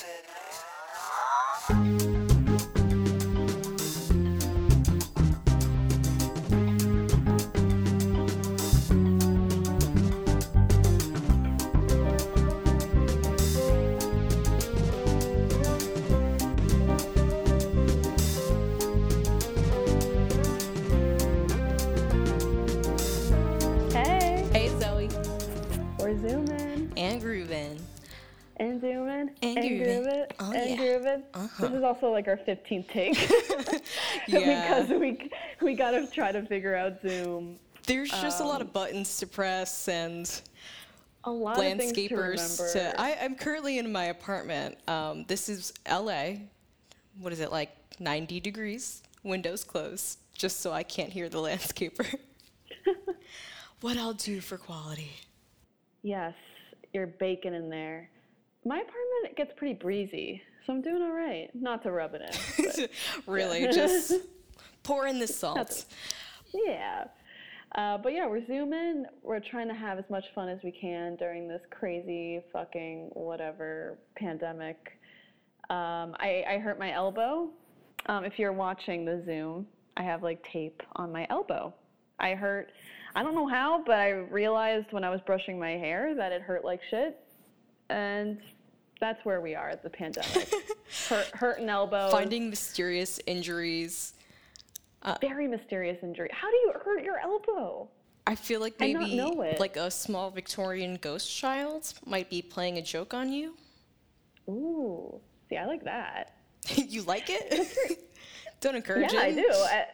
Hey, also like our 15th take Yeah. because we we gotta try to figure out Zoom. There's just a lot Um, of buttons to press and A lot of to landscapers to. I, I'm currently in my apartment. Um, this is LA. What is it like? 90 degrees. Windows closed, just so I can't hear the landscaper. what I'll do for quality. yes, you're baking in there. My apartment gets pretty breezy, so I'm doing all right. Not to rub it in. really, just pour in the salt. Yeah. Uh, but yeah, we're zooming. We're trying to have as much fun as we can during this crazy fucking whatever pandemic. Um, I, I hurt my elbow. Um, if you're watching the Zoom, I have like tape on my elbow. I hurt, I don't know how, but I realized when I was brushing my hair that it hurt like shit. And that's where we are at the pandemic. hurt, hurt an elbow. Finding mysterious injuries. very mysterious injury. How do you hurt your elbow? I feel like maybe like a small Victorian ghost child might be playing a joke on you. Ooh, see, I like that. you like it? Don't encourage yeah, it. I do. I,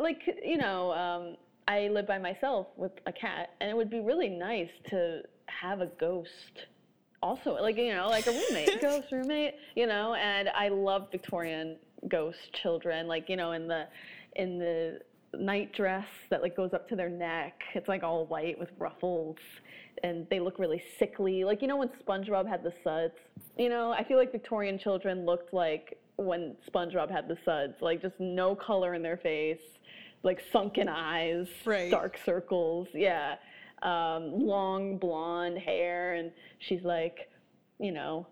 like, you know, um, I live by myself with a cat, and it would be really nice to have a ghost. Also, like you know, like a roommate, ghost roommate, you know. And I love Victorian ghost children, like you know, in the in the night dress that like goes up to their neck. It's like all white with ruffles, and they look really sickly. Like you know when SpongeBob had the suds. You know, I feel like Victorian children looked like when SpongeBob had the suds, like just no color in their face, like sunken eyes, Right. dark circles, yeah, um, long blonde hair, and she's like, you know,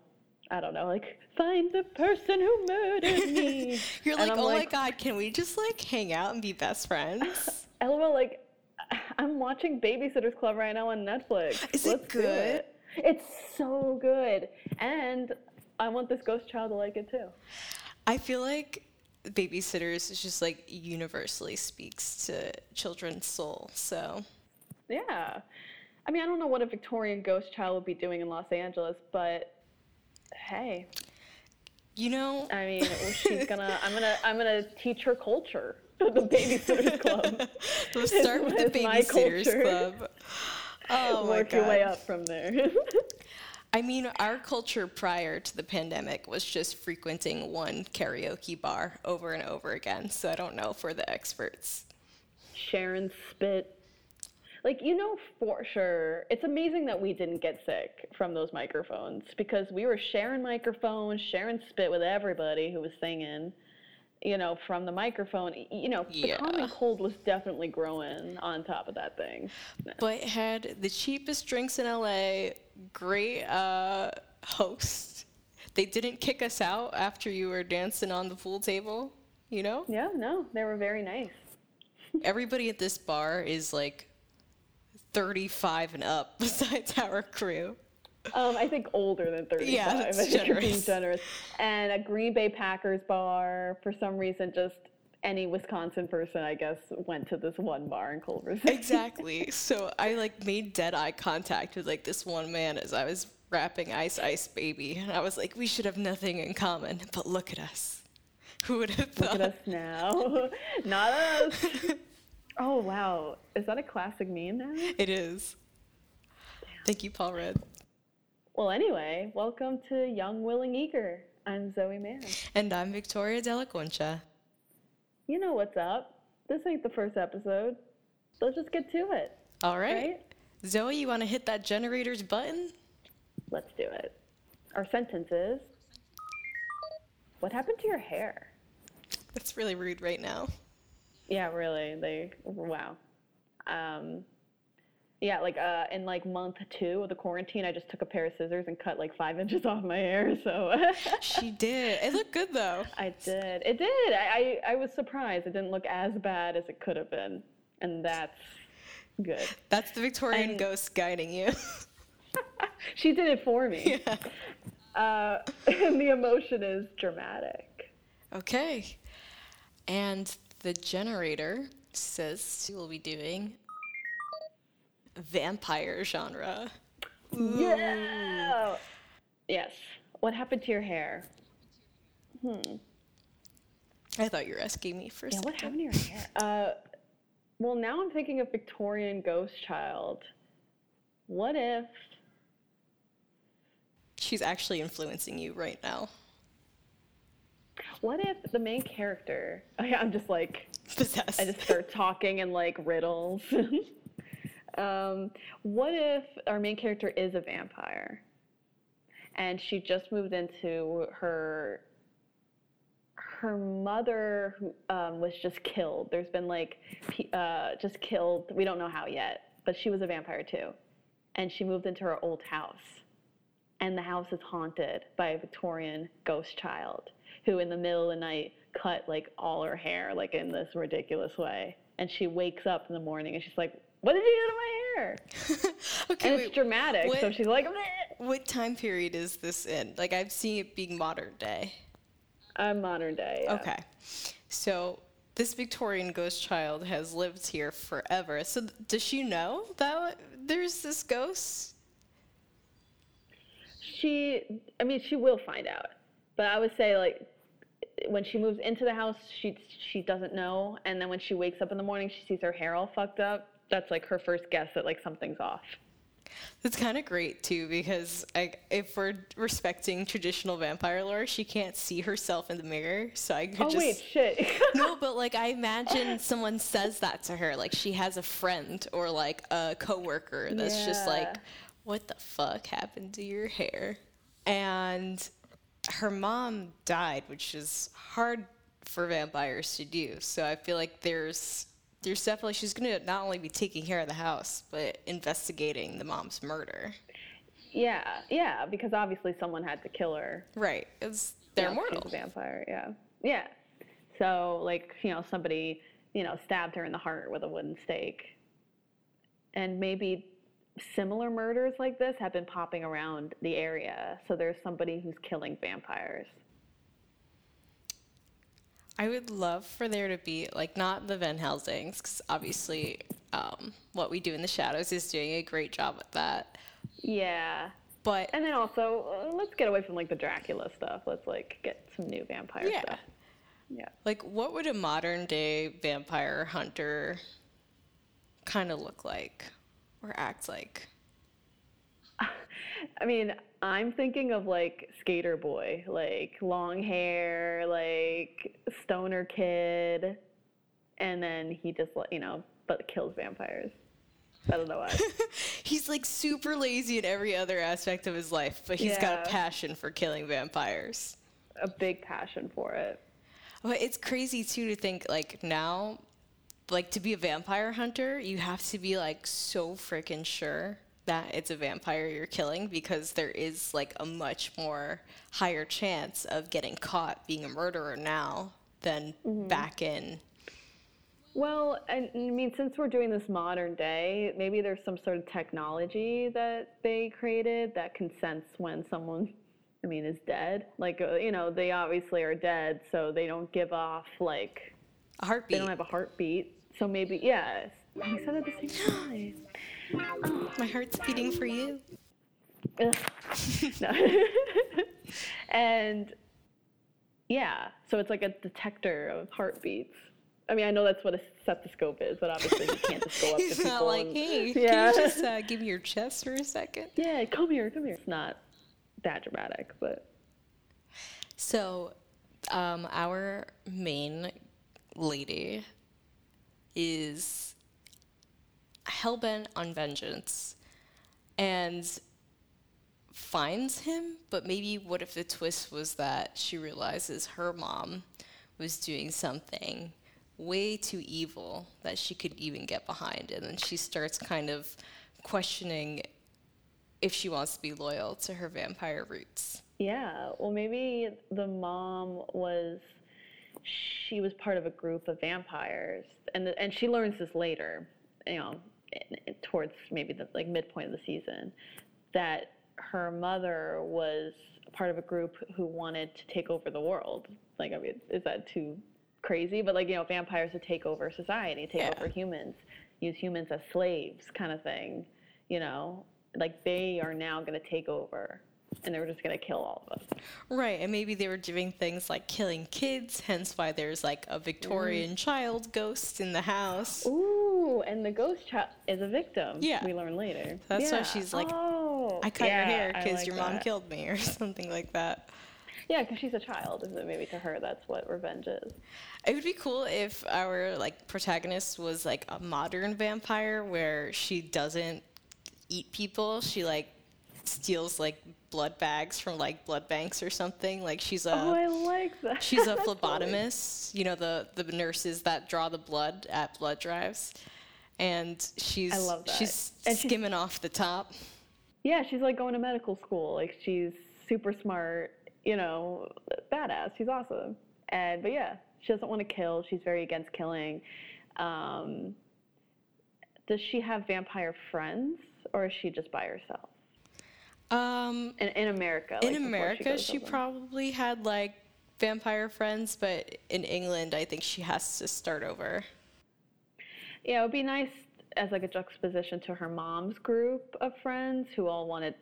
I don't know, like find the person who murdered me. You're like, oh my god, can we just like hang out and be best friends? LOL, like I'm watching Babysitter's Club right now on Netflix. Is it Let's do good? it. It's so good, and I want this ghost child to like it too. I feel like babysitters is just like universally speaks to children's soul. So Yeah. I mean, I don't know what a Victorian ghost child would be doing in Los Angeles, but hey, you know, I mean, she's gonna. I'm gonna. I'm gonna teach her culture. The Babysitters Club. let's start with the babysitters club. Oh my Work your way up from there. I mean, our culture prior to the pandemic was just frequenting one karaoke bar over and over again. So I don't know if we're the experts. Sharon spit. Like, you know for sure, it's amazing that we didn't get sick from those microphones because we were sharing microphones, sharing spit with everybody who was singing, you know, from the microphone. You know, the Yeah. common cold was definitely growing on top of that thing. But had the cheapest drinks in LA, great uh, host. They didn't kick us out after you were dancing on the pool table, you know? Yeah, no, they were very nice. Everybody at this bar is like 35 and up besides our crew. Um, I think older than 35. Yeah, that's I think you're being generous. generous. And a Green Bay Packers bar, for some reason, just any Wisconsin person, I guess, went to this one bar in Culver City. Exactly. so I like made dead eye contact with like this one man as I was rapping Ice Ice Baby. And I was like, we should have nothing in common, but look at us. Who would have thought? Look at us now. Not us. Oh, wow. Is that a classic meme now? It is. Thank you, Paul Rudd. Well, anyway, welcome to Young, Willing, Eager. I'm Zoe Mann. And I'm Victoria De La Concha. You know what's up. This ain't the first episode. Let's just get to it, All right. right? Zoe, you want to hit that generator's button? Let's do it. Our sentence is What happened to your hair? That's really rude right now. Yeah, really. They wow. Um, Yeah, like uh, in like month two of the quarantine, I just took a pair of scissors and cut like five inches off my hair. So she did. It looked good though. I did. It did. I, I I was surprised. It didn't look as bad as it could have been, and that's good. That's the Victorian And- ghost guiding you. she did it for me. yeah. Uh, and the emotion is dramatic. Okay. And the generator says we'll be doing vampire genre. Yeah. Yes. What happened to your hair? Hmm. I thought you were asking me for a Yeah. What happened to your hair? Uh, well, now I'm thinking of Victorian ghost child. What if? She's actually influencing you right now. What if the main character? I'm just like Possessed. I just start talking in like riddles. um, what if our main character is a vampire and she just moved into her her mother um, was just killed. There's been like uh, just killed. We don't know how yet, but she was a vampire too, and she moved into her old house, and the house is haunted by a Victorian ghost child who, in the middle of the night, cut like all her hair like in this ridiculous way, and she wakes up in the morning and she's like, "What did you do to my hair?" okay, And wait, it's dramatic, so she's like, "Bleh." what time period is this in? Like I've seen it being modern day. "I'm modern day." yeah. Okay. So this Victorian ghost child has lived here forever. So th- does she know that there's this ghost? She, I mean, she will find out, but I would say like when she moves into the house, she she doesn't know, and then when she wakes up in the morning, she sees her hair all fucked up. That's like her first guess that like something's off. That's kind of great too because I, if we're respecting traditional vampire lore, she can't see herself in the mirror. So I could Oh just wait, shit. no, but like I imagine someone says that to her, like she has a friend or like a coworker that's just like, "What the fuck happened to your hair?" And her mom died, which is hard for vampires to do. So I feel like there's there's definitely she's gonna not only be taking care of the house, but investigating the mom's murder. yeah, yeah, because obviously someone had to kill her. Right? It's they're mortal. She's a vampire. Yeah, yeah. So like you know somebody you know stabbed her in the heart with a wooden stake, and maybe similar murders like this have been popping around the area. So there's somebody who's killing vampires. I would love for there to be like not the Van Helsings, because obviously, um, what we do in the shadows is doing a great job at that. Yeah. But And then also, uh, let's get away from like the Dracula stuff. Let's like get some new vampire yeah, stuff. Yeah. like what would a modern day vampire hunter kind of look like or act like? I mean, I'm thinking of like skater boy, like long hair, like stoner kid, and then he just you know, but kills vampires. I don't know why. He's like super lazy in every other aspect of his life, but he's got a passion for killing vampires. A big passion for it. But it's crazy too to think like now, like to be a vampire hunter, you have to be like so freaking sure that it's a vampire you're killing because there is like a much more higher chance of getting caught being a murderer now than back in. Well, I mean, since we're doing this modern day, maybe there's some sort of technology that they created that can sense when someone, I mean, is dead. Like, uh, you know, they obviously are dead, so they don't give off like A they don't have a heartbeat. So maybe, yes. we said it at the same time. My heart's beating for you. No. and yeah, so it's like a detector of heartbeats. I mean, I know that's what a stethoscope is, but obviously you can't just go up to people. not like, and- hey, yeah, can you just uh, give me your chest for a second? yeah, come here, come here. It's not that dramatic, but So, um, our main lady is hellbent on vengeance and finds him, but maybe what if the twist was that she realizes her mom was doing something way too evil that she could even get behind, and then she starts kind of questioning if she wants to be loyal to her vampire roots. Yeah, well, maybe the mom was she was part of a group of vampires, and the, and she learns this later, you know, towards maybe the like midpoint of the season, that her mother was part of a group who wanted to take over the world. Like, I mean, is that too crazy? But like, you know, vampires to take over society, take Yeah. over humans, use humans as slaves, kind of thing. You know, like they are now going to take over, and they were just going to kill all of us. Right, and maybe they were doing things like killing kids, hence why there's like a Victorian mm. child ghost in the house. Ooh, and the ghost child is a victim. Yeah. we learn later. That's why she's like, oh, I cut yeah, your hair because like your mom that. killed me, or something like that. Yeah, because she's a child, and so maybe to her that's what revenge is. It would be cool if our like protagonist was like a modern vampire where she doesn't eat people. She like steals like blood bags from like blood banks or something. Like she's a oh, I like that. she's a phlebotomist. You know the the nurses that draw the blood at blood drives, and she's I love that. she's And she's- skimming off the top. Yeah, she's like going to medical school. Like she's super smart, you know, badass. She's awesome. And but yeah, she doesn't want to kill. She's very against killing. Um, does she have vampire friends, or is she just by herself? Um, In, in America. in like, before America, goes she probably had like vampire friends, but in England, I think she has to start over. Yeah, it would be nice as like a juxtaposition to her mom's group of friends who all wanted,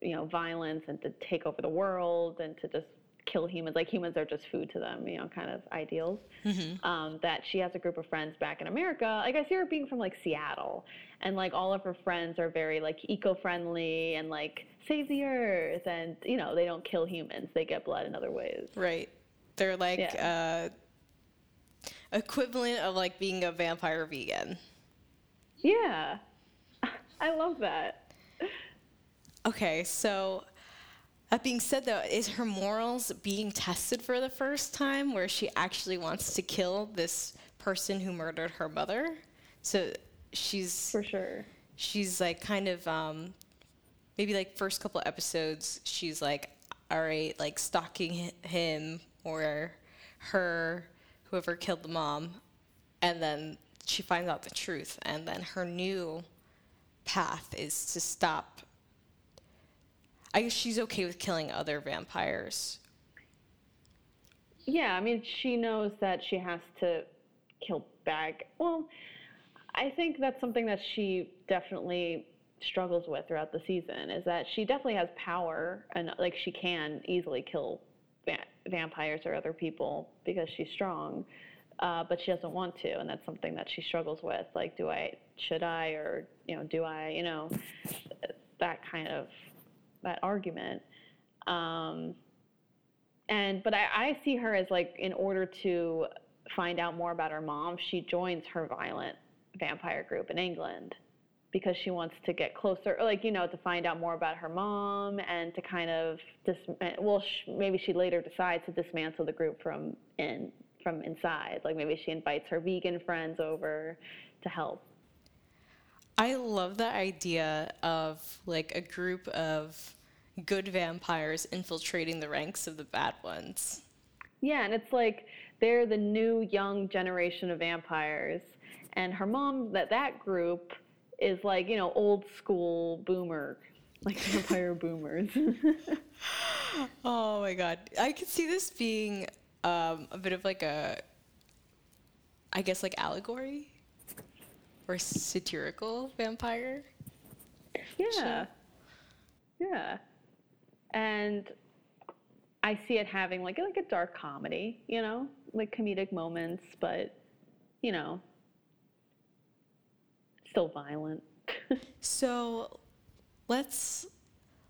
you know, violence and to take over the world and to just kill humans. Like humans are just food to them, you know, kind of ideals. Um, that she has a group of friends back in America. Like I see her being from like Seattle, and like all of her friends are very like eco-friendly and like save the earth, and you know they don't kill humans. They get blood in other ways. Right. They're like Yeah. uh, equivalent of like being a vampire vegan. Yeah, I love that. Okay, so that being said, though, is her morals being tested for the first time where she actually wants to kill this person who murdered her mother? So she's For sure. she's like kind of um, maybe like first couple episodes she's like all right like stalking him or her whoever killed the mom and then she finds out the truth and then her new path is to stop i guess she's okay with killing other vampires Yeah, I mean, she knows that she has to kill Bag. Well, I think that's something that she definitely struggles with throughout the season is that she definitely has power and like she can easily kill va- vampires or other people because she's strong. Uh, but she doesn't want to, and that's something that she struggles with. Like, do I, should I, or you know, do I, you know, that kind of that argument. Um, and but I, I see her as like in order to find out more about her mom she joins her violent vampire group in england because she wants to get closer like you know to find out more about her mom and to kind of dis- well sh- maybe she later decides to dismantle the group from in from inside like maybe she invites her vegan friends over to help I love the idea of like a group of good vampires infiltrating the ranks of the bad ones. Yeah, and it's like they're the new young generation of vampires, and her mom that that group is like you know old school boomer, like vampire boomers. Oh my god. I could see this being um, a bit of like a, I guess, like allegory or satirical vampire. yeah, yeah, and I see it having like like a dark comedy, you know, like comedic moments, but you know, still violent. So let's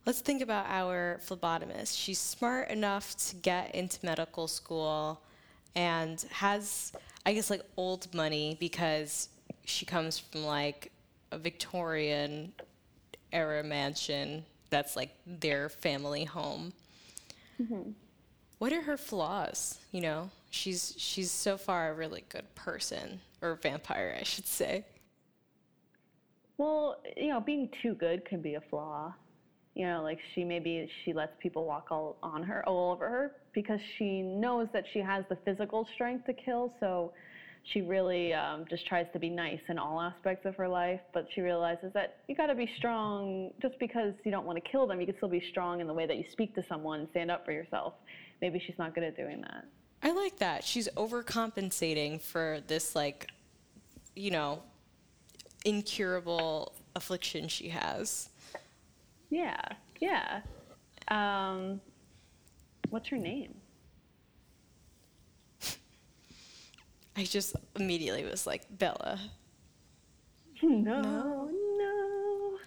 let's think about our phlebotomist. She's smart enough to get into medical school and has I guess like old money because she comes from like a Victorian era mansion that's like their family home. Mm-hmm. What are her flaws? You know, she's she's so far a really good person or vampire, I should say. Well, you know, being too good can be a flaw. You know, like she maybe she lets people walk all on her, all over her, because she knows that she has the physical strength to kill. So she really um, just tries to be nice in all aspects of her life. But she realizes that you got to be strong. Just because you don't want to kill them, you can still be strong in the way that you speak to someone and stand up for yourself. Maybe she's not good at doing that. I like that. She's overcompensating for this, like, you know, incurable affliction she has. Yeah, yeah. Um, what's her name? I just immediately was like, Bella. No, no.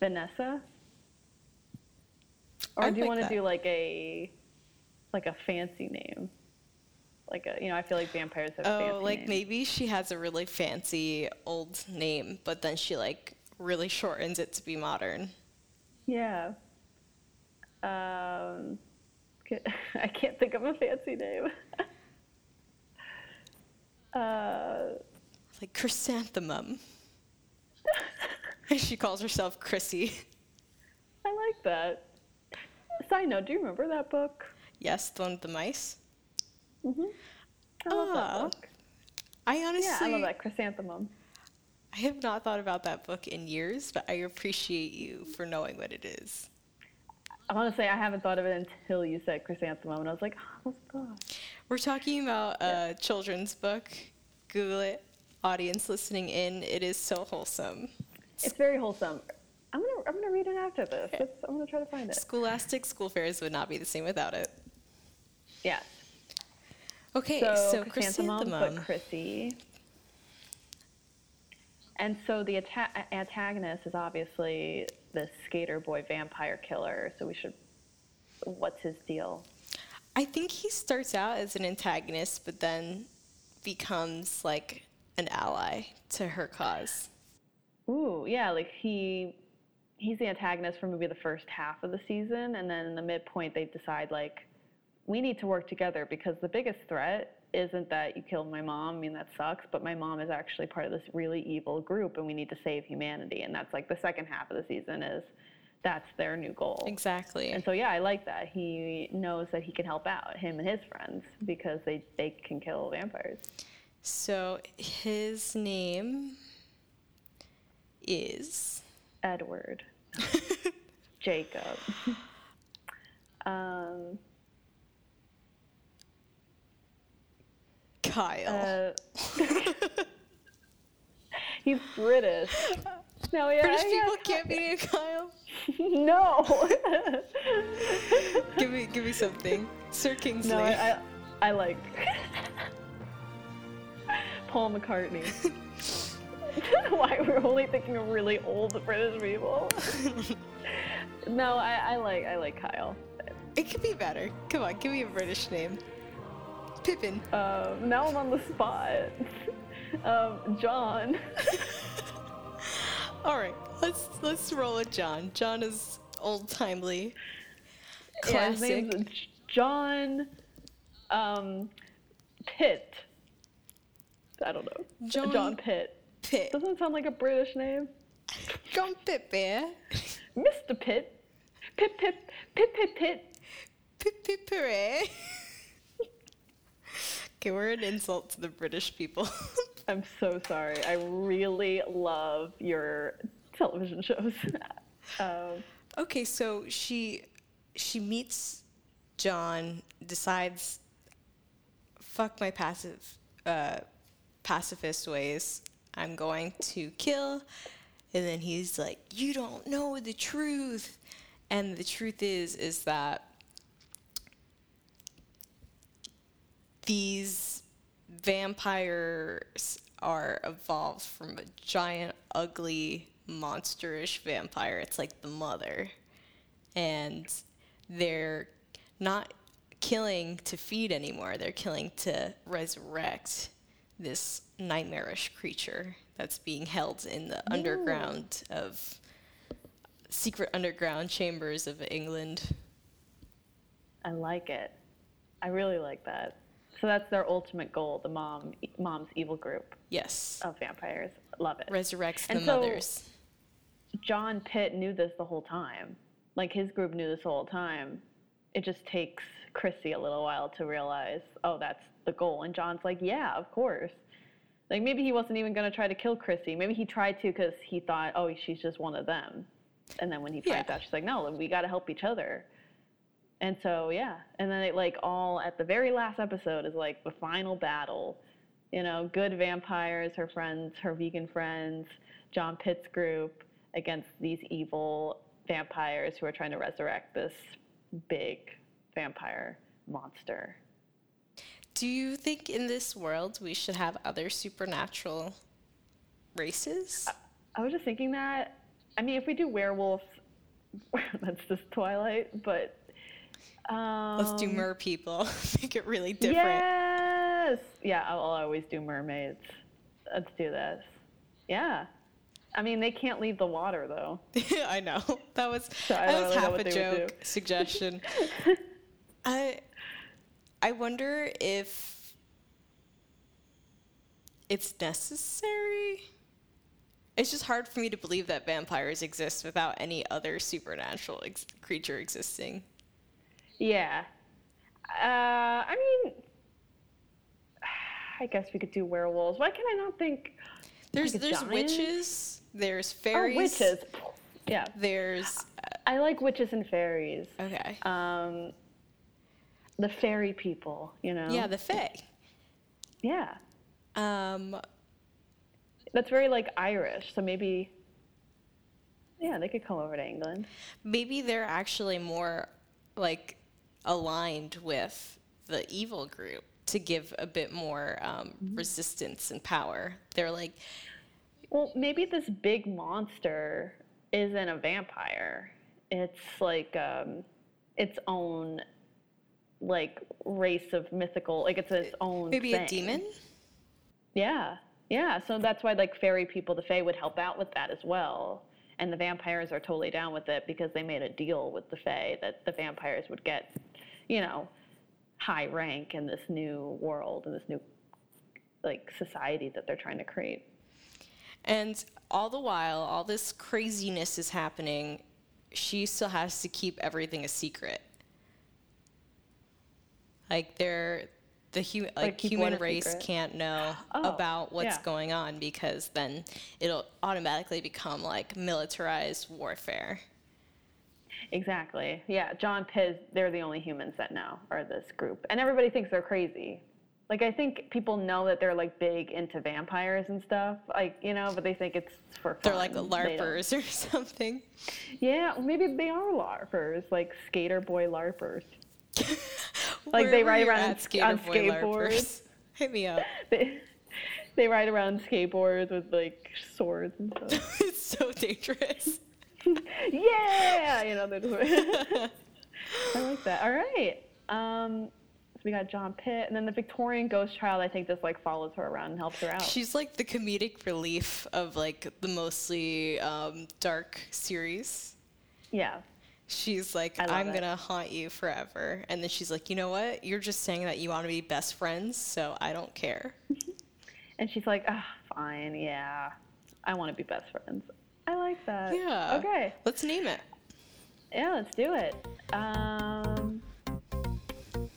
Vanessa? Or I do you like want to do like a like a fancy name? Like a you know, I feel like vampires have fancy Oh, like names. maybe she has a really fancy old name, but then she like really shortens it to be modern. Yeah. Um, I can't think of a fancy name. uh, Like chrysanthemum. she calls herself Chrissy. I like that. Side note, do you remember that book? Yes, the one with the mice. Mm-hmm. I love Ah, that book. I honestly, Yeah, I love that chrysanthemum. I have not thought about that book in years, but I appreciate you for knowing what it is. Honestly, I haven't thought of it until you said chrysanthemum, and I was like, oh, what's that? We're talking about a uh, children's book. Google it. Audience listening in, it is so wholesome. It's very wholesome. I'm gonna I'm gonna read it after this. It's, I'm gonna try to find it. Scholastic school fairs would not be the same without it. Yeah. Okay, So, so, chrysanthemum, but Chrissy. And so the atta- antagonist is obviously the skater boy vampire killer. So we should. What's his deal? I think he starts out as an antagonist, but then becomes like an ally to her cause. Ooh, yeah, like he he's the antagonist for maybe the first half of the season, and then in the midpoint they decide like we need to work together because the biggest threat isn't that you killed my mom. I mean that sucks, but my mom is actually part of this really evil group, and we need to save humanity. And that's like the second half of the season is that's their new goal. Exactly. And so yeah, I like that. He knows that he can help out him and his friends because they they can kill vampires. So his name is Edward, Jacob. um, Kyle. uh, he's British. No, yeah, British yeah, people can't be named Kyle. No. give me, give me something. Sir Kingsley. no, I, I, I like Paul McCartney. Why we're only thinking of really old British people? no, I, I like I like Kyle. it could be better. Come on, give me a British name. Pippin. Um, now I'm on the spot. um, John. All right, let's let's roll with John. John is old timely. Yeah, his Classic. name's John um, Pitt. I don't know. John John Pitt. Pitt. Doesn't sound like a British name? John Pitt Bear. Mr. Pitt. Pip pip pip pip pip. Pip Pip Hooray. okay, we're an insult to the British people. I'm so sorry. I really love your television shows. um, Okay, so she she meets John, decides fuck my passive uh, pacifist ways. I'm going to kill, and then he's like, "You don't know the truth," and the truth is is that these vampires are evolved from a giant, ugly, monsterish vampire. It's like the mother. And they're not killing to feed anymore, they're killing to resurrect this nightmarish creature that's being held in the underground of secret underground chambers of England. I like it. I really like that. So that's their ultimate goal. The mom, mom's evil group Yes. of vampires. Love it. Resurrects And the so- mothers. John Pitt knew this the whole time. Like his group knew this the whole time. It just takes Chrissy a little while to realize, oh, that's the goal. And John's like, yeah, of course. Like maybe he wasn't even going to try to kill Chrissy. Maybe he tried to because he thought, oh, she's just one of them. And then when he finds Yeah. out, she's like, no, we got to help each other. And so yeah, and then it like all at the very last episode is like the final battle. You know, good vampires, her friends, her vegan friends, John Pitt's group against these evil vampires who are trying to resurrect this big vampire monster. Do you think in this world we should have other supernatural races? I was just thinking that. I mean, if we do werewolves, that's just Twilight, but. Um, Let's do mer people. Make it really different. Yes. Yeah, I'll, I'll always do mermaids. Let's do this. Yeah. I mean, they can't leave the water though. I know. That was So that was half a joke suggestion. I I wonder if it's necessary. It's just hard for me to believe that vampires exist without any other supernatural ex- creature existing. Yeah. Uh, I mean, I guess we could do werewolves. Why can I not think? There's Like there's giant? witches. There's fairies. Oh, witches. Yeah. There's I like witches and fairies. okay. Um, the fairy people, you know. yeah, the fae. yeah. Um, That's very like Irish. So maybe. Yeah, they could come over to England. maybe they're actually more like aligned with the evil group to give a bit more um, resistance and power. They're like, Well, maybe this big monster isn't a vampire. It's like um, its own like race of mythical, like it's its own. maybe a demon. Yeah, yeah. So that's why like fairy people, the fae would help out with that as well. And the vampires are totally down with it because they made a deal with the fae that the vampires would get, you know, high rank in this new world and this new like society that they're trying to create. And all the while, all this craziness is happening. She still has to keep everything a secret. Like they're the hu- like, human race secret? can't know Oh, about what's yeah. going on because then it'll automatically become like militarized warfare. Exactly. Yeah, John Pitt, they're the only humans that know, are this group. And everybody thinks they're crazy. Like, I think people know that they're, like, big into vampires and stuff, like, you know, but they think it's for fun. They're like They larpers or something. Yeah, maybe they are LARPers, like skater boy LARPers. Like, they ride around on skateboards. LARPers, Hit me up. They, they ride around skateboards with, like, swords and stuff. it's so dangerous. yeah! You know, I like that. All right. Um, so we got John Pitt, and then the Victorian ghost child. I think just like follows her around and helps her out. She's like the comedic relief of like the mostly um, dark series. yeah, She's like, I'm it. gonna haunt you forever. And then she's like, you know what? You're just saying that you want to be best friends, so I don't care. and she's like, ah, fine, yeah, I want to be best friends. I like that. Yeah. Okay. Let's name it. Yeah, let's do it. Um,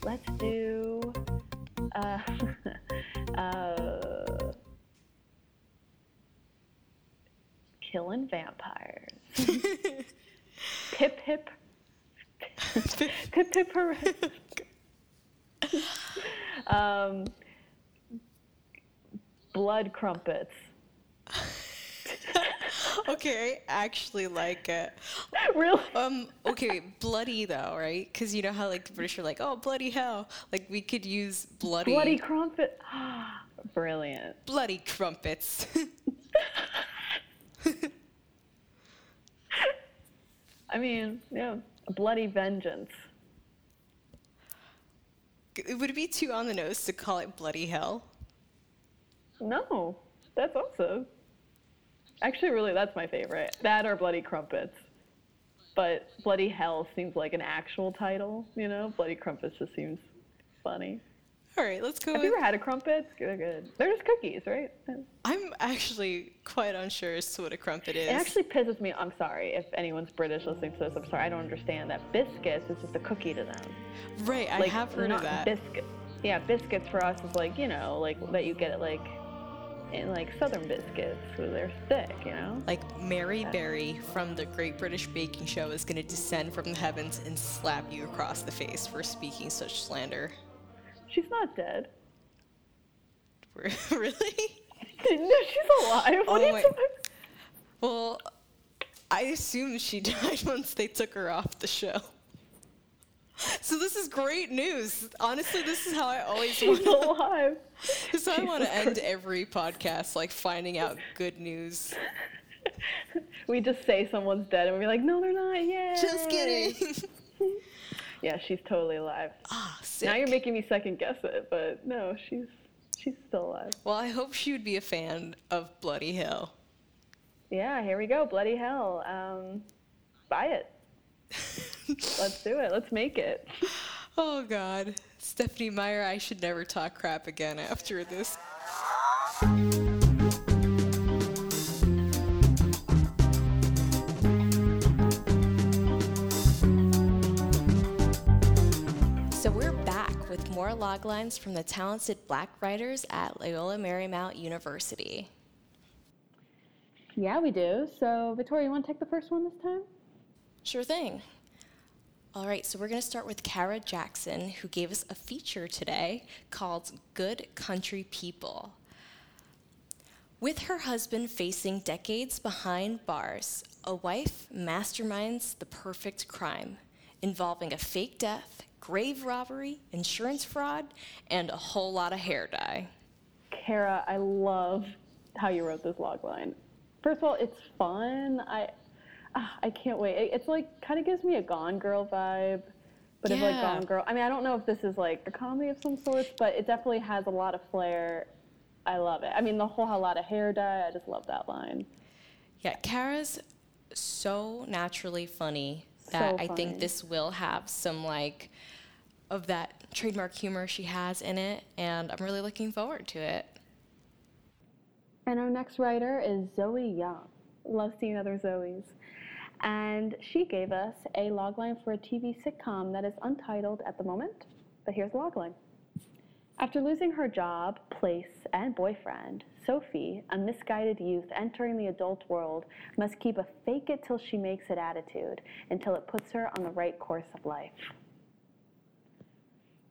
let's do. Uh, uh, killing vampires. Pip pip. pip pip hooray. um, blood crumpets. okay, I actually like it. really? Um, okay, bloody though, right? Because you know how like the British are like, oh, bloody hell. Like we could use bloody, Bloody crumpet. Brilliant. bloody crumpets. I mean, yeah, bloody vengeance. Would it be too on the nose to call it bloody hell? No, that's awesome. Actually, really, that's my favorite. That or Bloody Crumpets. But Bloody Hell seems like an actual title, you know? Bloody Crumpets just seems funny. All right, let's go. Have with- you ever had a crumpet? They're good. They're just cookies, right? I'm actually quite unsure as to what a crumpet is. It actually pisses me. I'm sorry if anyone's British listening to this. I'm sorry. I don't understand that biscuits is just a cookie to them. right, I Like, have heard not of that. Biscuit. Yeah, biscuits for us is like you know, like that you get it like in like southern biscuits where they're thick, you know. like Mary Berry from the Great British Baking Show is going to descend from the heavens and slap you across the face for speaking such slander. She's not dead. really? no, she's alive. What Oh my- Well, I assume she died once they took her off the show. So this is great news. Honestly, this is how I always She's want. alive. This is how I want to end every podcast, like finding out good news. we just say someone's dead and we're like, no, they're not. Yeah. Just kidding. Yeah, she's totally alive. Ah, sick. Now you're making me second guess it, but no, she's she's still alive. Well, I hope she would be a fan of Bloody Hell. Yeah, here we go. Bloody hell. Um, buy it. Let's do it. Let's make it. Oh God, Stephenie Meyer, I should never talk crap again after this. So we're back with more log lines from the talented black writers at Loyola Marymount University. Yeah, we do. So, Victoria, you want to take the first one this time? Sure thing. All right, so we're going to start with Kara Jackson, who gave us a feature today called Good Country People. With her husband facing decades behind bars, a wife masterminds the perfect crime involving a fake death, grave robbery, insurance fraud, and a whole lot of hair dye. Kara, I love how you wrote this log line. First of all, it's fun. I I can't wait. It- It's like kind of gives me a Gone Girl vibe, but it's like Gone Girl. I mean, I don't know if this is like a comedy of some sorts, but it definitely has a lot of flair. I love it. I mean, the whole "a lot of hair dye." I just love that line. Yeah, Kara's so naturally funny So that I think this will have some like of that trademark humor she has in it, and I'm really looking forward to it. And our next writer is Zoe Young. Love seeing other Zoes. And she gave us a logline for a TV sitcom that is untitled at the moment, but here's the logline. After losing her job, place, and boyfriend, Sophie, a misguided youth entering the adult world, must keep a fake it till she makes it attitude until it puts her on the right course of life.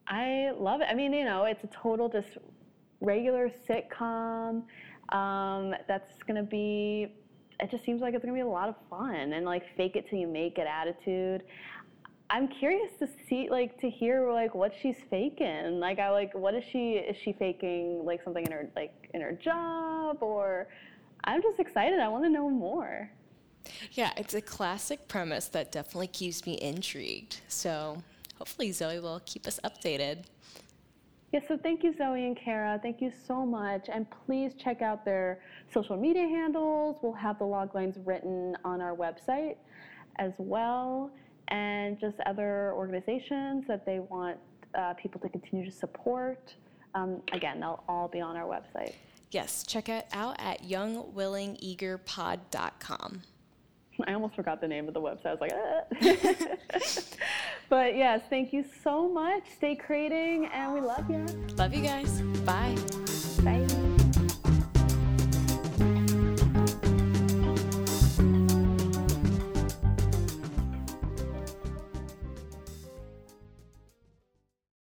I love it. I mean, you know, it's a total just regular sitcom um, that's gonna be. It just seems like it's gonna be a lot of fun and like fake it till you make it attitude. I'm curious to see, like, to hear like what she's faking. Like, I like, what is she? Is she faking like something in her like in her job or? I'm just excited. I want to know more. Yeah, it's a classic premise that definitely keeps me intrigued. So hopefully Zoe will keep us updated. Yeah, so thank you, Zoe and Kara. Thank you so much. And please check out their social media handles. We'll have the log lines written on our website as well, and just other organizations that they want uh, people to continue to support. Um, again, they'll all be on our website. Yes, check it out at youngwillingeagerpod.com. I almost forgot the name of the website. I was like, ah. but yes, thank you so much. Stay creating, and we love you. Love you guys. Bye. Bye.